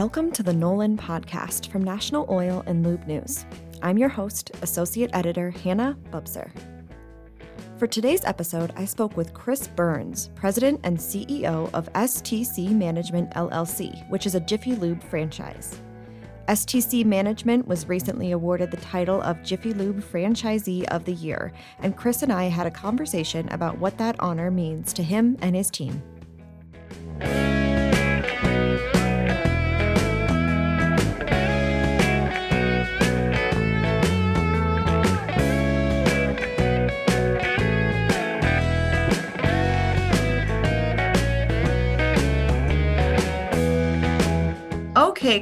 Welcome to the NOLN Podcast from National Oil and Lube News. I'm your host, Associate Editor Hannah Bubser. For today's episode, I spoke with Chris Burns, President and CEO of STC Management LLC, which is a Jiffy Lube franchise. STC Management was recently awarded the title of Jiffy Lube Franchisee of the Year, and Chris and I had a conversation about what that honor means to him and his team.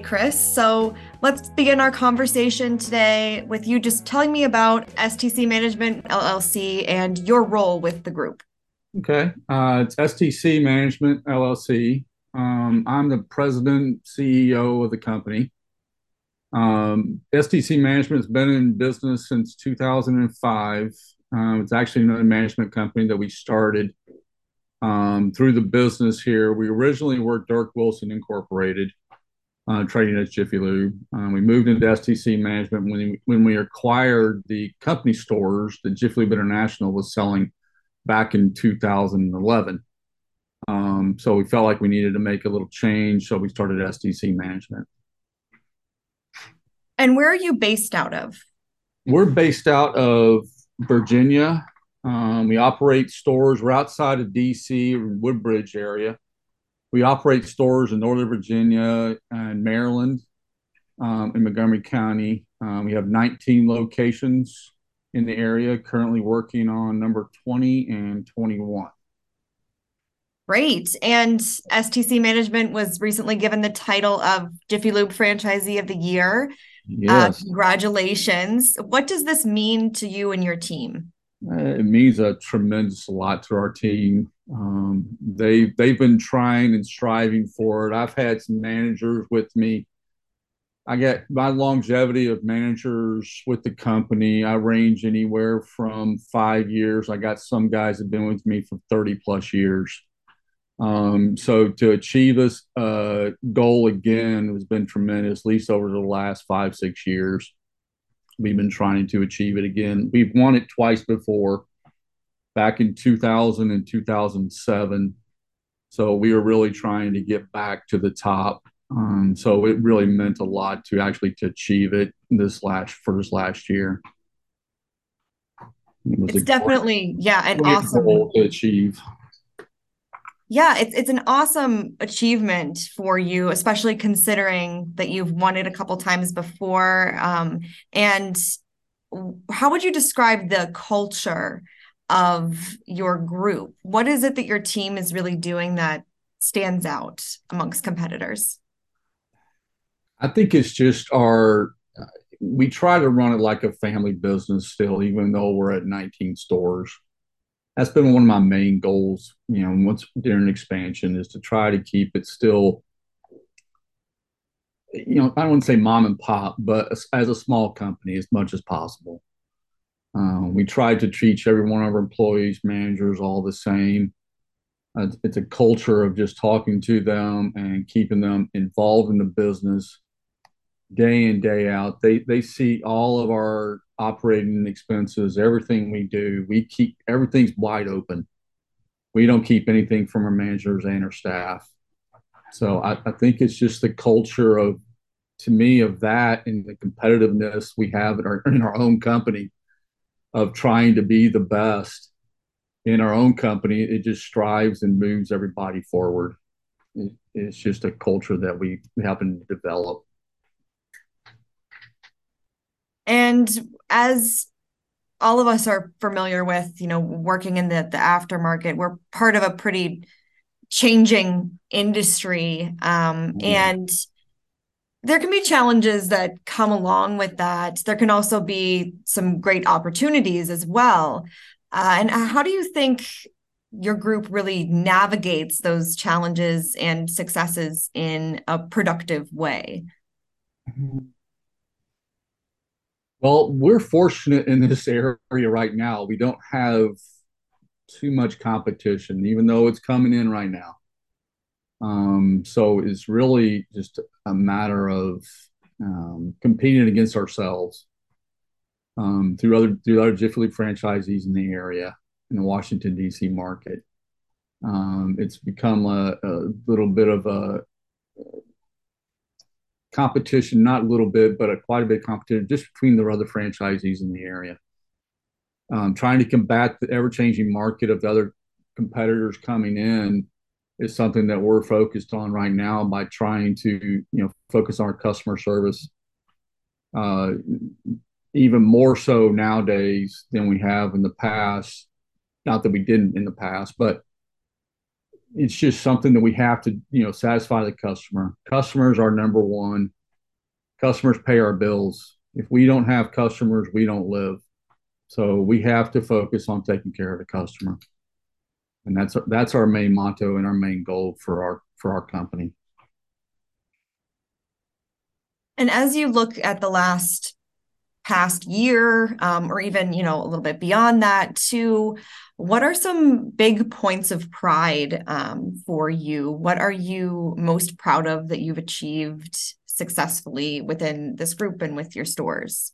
Chris. So let's begin our conversation today with you just telling me about STC Management LLC and your role with the group. Okay. Uh, it's STC Management LLC. Um, I'm the president, CEO of the company. Um, STC Management has been in business since 2005. Um, it's actually another management company that we started um, through the business here. We originally were Dirk Wilson Incorporated uh, trading as Jiffy Lube. Um, we moved into STC management when we, when we acquired the company stores that Jiffy Lube International was selling back in 2011. Um, so we felt like we needed to make a little change, so we started STC management. And where are you based out of? We're based out of Virginia. Um, we operate stores. We're outside of DC, Woodbridge area. We operate stores in Northern Virginia and Maryland, um, in Montgomery County. Um, we have 19 locations in the area, currently working on number 20 and 21. Great. And STC Management was recently given the title of Jiffy Lube Franchisee of the Year. Yes. Uh, congratulations. What does this mean to you and your team? Uh, it means a tremendous lot to our team. Um, they they've been trying and striving for it. I've had some managers with me. I get my longevity of managers with the company. I range anywhere from five years. I got some guys that have been with me for thirty plus years. Um, so to achieve this uh, goal again has been tremendous. At least over the last five six years, we've been trying to achieve it again. We've won it twice before back in 2000 and 2007. So we were really trying to get back to the top. Um, so it really meant a lot to actually to achieve it this last first last year. It it's definitely yeah an awesome goal to achieve. Yeah, it's it's an awesome achievement for you, especially considering that you've won it a couple times before. Um, and how would you describe the culture of your group? What is it that your team is really doing that stands out amongst competitors? I think it's just our we try to run it like a family business still, even though we're at 19 stores. That's been one of my main goals, you know, once during expansion is to try to keep it still, you know, I don't want to say mom and pop, but as, as a small company as much as possible. Um, we try to treat every one of our employees, managers, all the same. Uh, it's a culture of just talking to them and keeping them involved in the business day in day out. They they see all of our operating expenses, everything we do. We keep everything's wide open. We don't keep anything from our managers and our staff. So I, I think it's just the culture of, to me, of that and the competitiveness we have in our in our own company of trying to be the best in our own company. It just strives and moves everybody forward. It, it's just a culture that we happen to develop. And as all of us are familiar with, you know, working in the, the aftermarket, we're part of a pretty changing industry. Um, yeah. And there can be challenges that come along with that. There can also be some great opportunities as well. Uh, and how do you think your group really navigates those challenges and successes in a productive way? Well, we're fortunate in this area right now. We don't have too much competition, even though it's coming in right now. Um, so it's really just a matter of um, competing against ourselves um, through other through other Jiffy Lube franchisees in the area in the Washington D.C. market. Um, it's become a, a, little bit of a competition, not a little bit, but a, quite a bit of competition just between the other franchisees in the area. Um, trying to combat the ever-changing market of the other competitors coming in is something that we're focused on right now by trying to you know focus on customer service uh, even more so nowadays than we have in the past. Not that we didn't in the past but it's just something that we have to you know satisfy the customer. Customers are number one. Customers pay our bills. If we don't have customers we don't live. So we have to focus on taking care of the customer and that's that's our main motto and our main goal for our for our company. And as you look at the last past year, um, or even you know a little bit beyond that, too, what are some big points of pride um, for you? What are you most proud of that you've achieved successfully within this group and with your stores?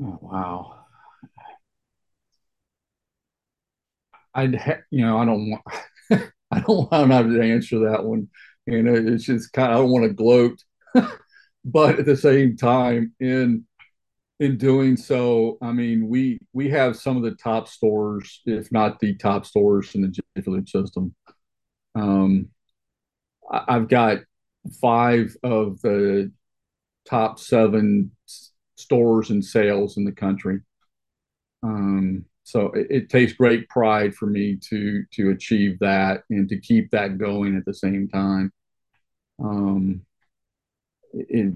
Oh, wow. I'd ha- you know I don't want I don't want to answer that one, and it's just kind of I don't want to gloat, but at the same time, in in doing so, I mean we we have some of the top stores, if not the top stores in the Jiffy Lube system. Um, I've got five of the top seven stores and sales in the country. Um, so it, it, takes great pride for me to to achieve that and to keep that going at the same time. Um, it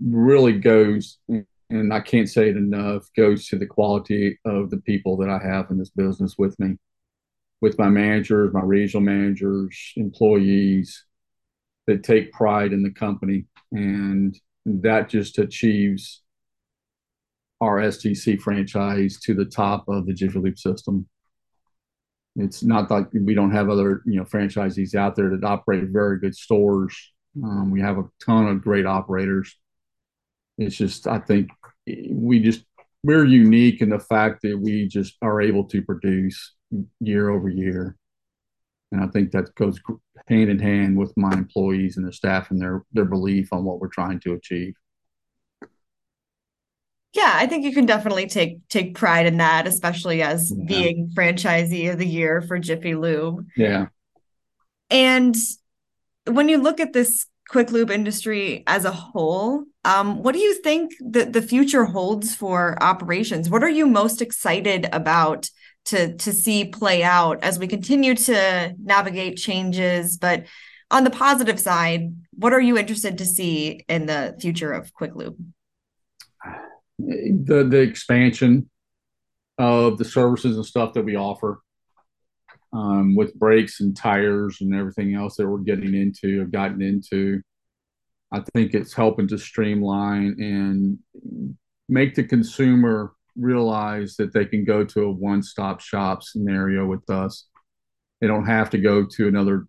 really goes, and I can't say it enough, goes to the quality of the people that I have in this business with me, with my managers, my regional managers, employees that take pride in the company, and that just achieves our STC franchise to the top of the Jiffy Lube system. It's not like we don't have other you know franchisees out there that operate very good stores. Um, we have a ton of great operators. It's just I think we just we're unique in the fact that we just are able to produce year over year, and I think that goes hand in hand with my employees and the staff and their their belief on what we're trying to achieve. Yeah, I think you can definitely take take pride in that, especially as yeah. being franchisee of the year for Jiffy Lube. Yeah. And when you look at this quick lube industry as a whole, um, what do you think that the future holds for operations? What are you most excited about to to see play out as we continue to navigate changes? But on the positive side, what are you interested to see in the future of quick lube? The the expansion of the services and stuff that we offer um, with brakes and tires and everything else that we're getting into, have gotten into. I think it's helping to streamline and make the consumer realize that they can go to a one-stop shop scenario with us. They don't have to go to another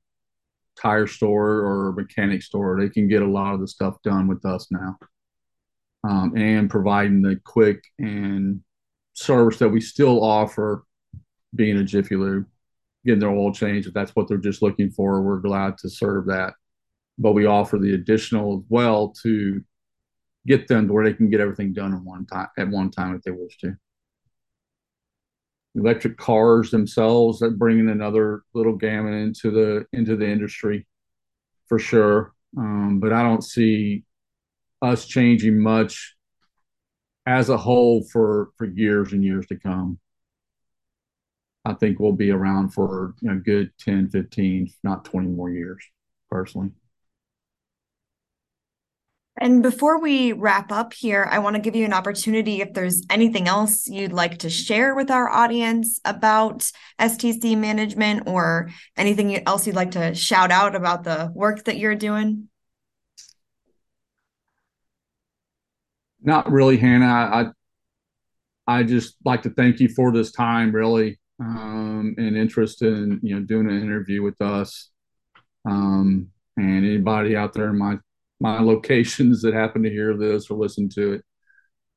tire store or mechanic store. They can get a lot of the stuff done with us now um, and providing the quick and service that we still offer being a Jiffy Lube, getting their oil change. If that's what they're just looking for, we're glad to serve that. But we offer the additional as well to get them to where they can get everything done at one time at one time if they wish to. Electric cars themselves that bringing another little gamut into the into the industry for sure. Um, but I don't see us changing much as a whole for for years and years to come. I think we'll be around for you know, good 10, 15, not 20 more years, personally. And before we wrap up here, I want to give you an opportunity if there's anything else you'd like to share with our audience about STC management or anything else you'd like to shout out about the work that you're doing. Not really, Hannah. I I just like to thank you for this time, really, um, and interest in you know doing an interview with us. Um, and anybody out there in my my locations that happen to hear this or listen to it,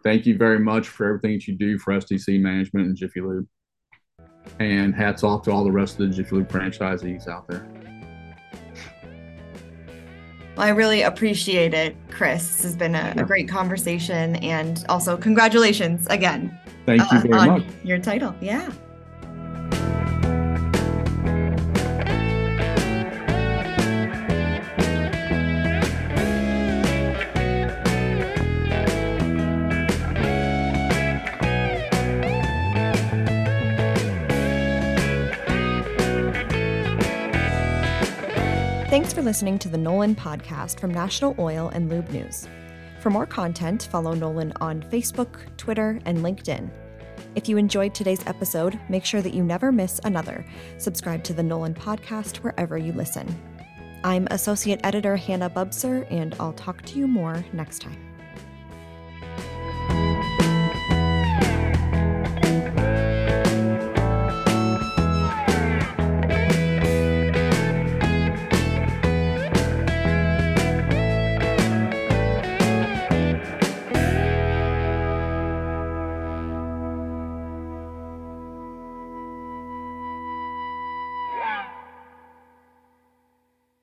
thank you very much for everything that you do for STC management and Jiffy Lube. And hats off to all the rest of the Jiffy Lube franchisees out there. Well, I really appreciate it, Chris. This has been a, a great conversation. And also, congratulations again. Thank you very uh, much. Your title. Yeah. Thanks for listening to the NOLN podcast from National Oil and Lube News. For more content, follow NOLN on Facebook, Twitter, and LinkedIn. If you enjoyed today's episode, make sure that you never miss another. Subscribe to the NOLN podcast wherever you listen. I'm Associate Editor Hannah Bubser, and I'll talk to you more next time.